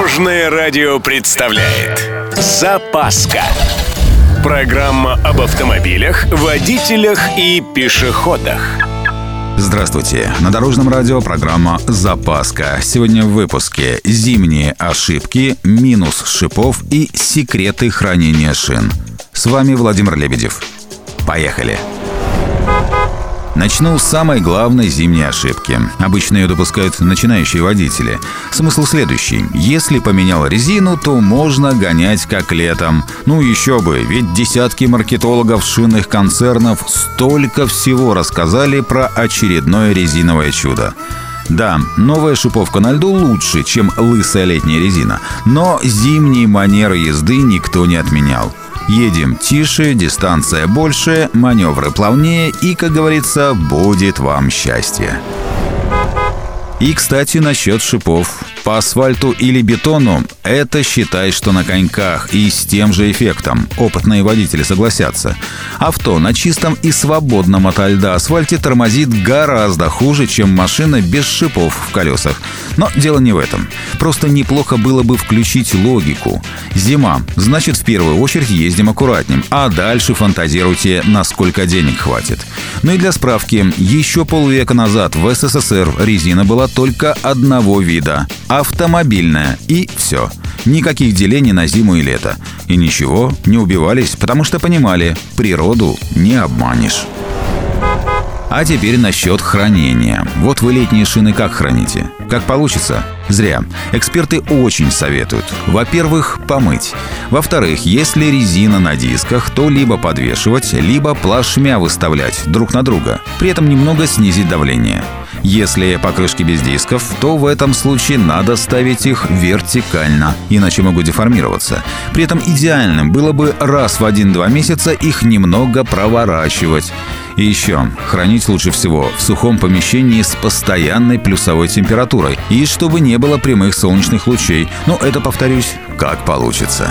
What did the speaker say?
Дорожное радио представляет Запаска Программа об автомобилях, водителях и пешеходах Здравствуйте! На Дорожном радио программа «Запаска». Сегодня в выпуске «Зимние ошибки», «Минус шипов» и «Секреты хранения шин». С вами Владимир Лебедев. Поехали! Начну с самой главной зимней ошибки. Обычно ее допускают начинающие водители. Смысл следующий. Если поменял резину, то можно гонять как летом. Ну еще бы, ведь десятки маркетологов шинных концернов столько всего рассказали про очередное резиновое чудо. Да, новая шиповка на льду лучше, чем лысая летняя резина, но зимние манеры езды никто не отменял. Едем тише, дистанция больше, маневры плавнее и, как говорится, будет вам счастье. И, кстати, насчет шипов. По асфальту или бетону – это считай, что на коньках и с тем же эффектом. Опытные водители согласятся. Авто на чистом и свободном от льда асфальте тормозит гораздо хуже, чем машина без шипов в колесах. Но дело не в этом. Просто неплохо было бы включить логику. Зима, значит в первую очередь ездим аккуратнее, а дальше фантазируйте, насколько денег хватит. Ну и для справки, еще полвека назад в СССР резина была только одного вида – автомобильная. И все. Никаких делений на зиму и лето. И ничего, не убивались, потому что понимали – природу не обманешь. А теперь насчет хранения. Вот вы летние шины как храните? Как получится? Зря. Эксперты очень советуют. Во-первых, помыть. Во-вторых, если резина на дисках, то либо подвешивать, либо плашмя выставлять друг на друга. При этом немного снизить давление. Если покрышки без дисков, то в этом случае надо ставить их вертикально, иначе могут деформироваться. При этом идеальным было бы раз в 1-2 месяца их немного проворачивать. И еще, хранить лучше всего в сухом помещении с постоянной плюсовой температурой и чтобы не было прямых солнечных лучей. Но это, повторюсь, как получится.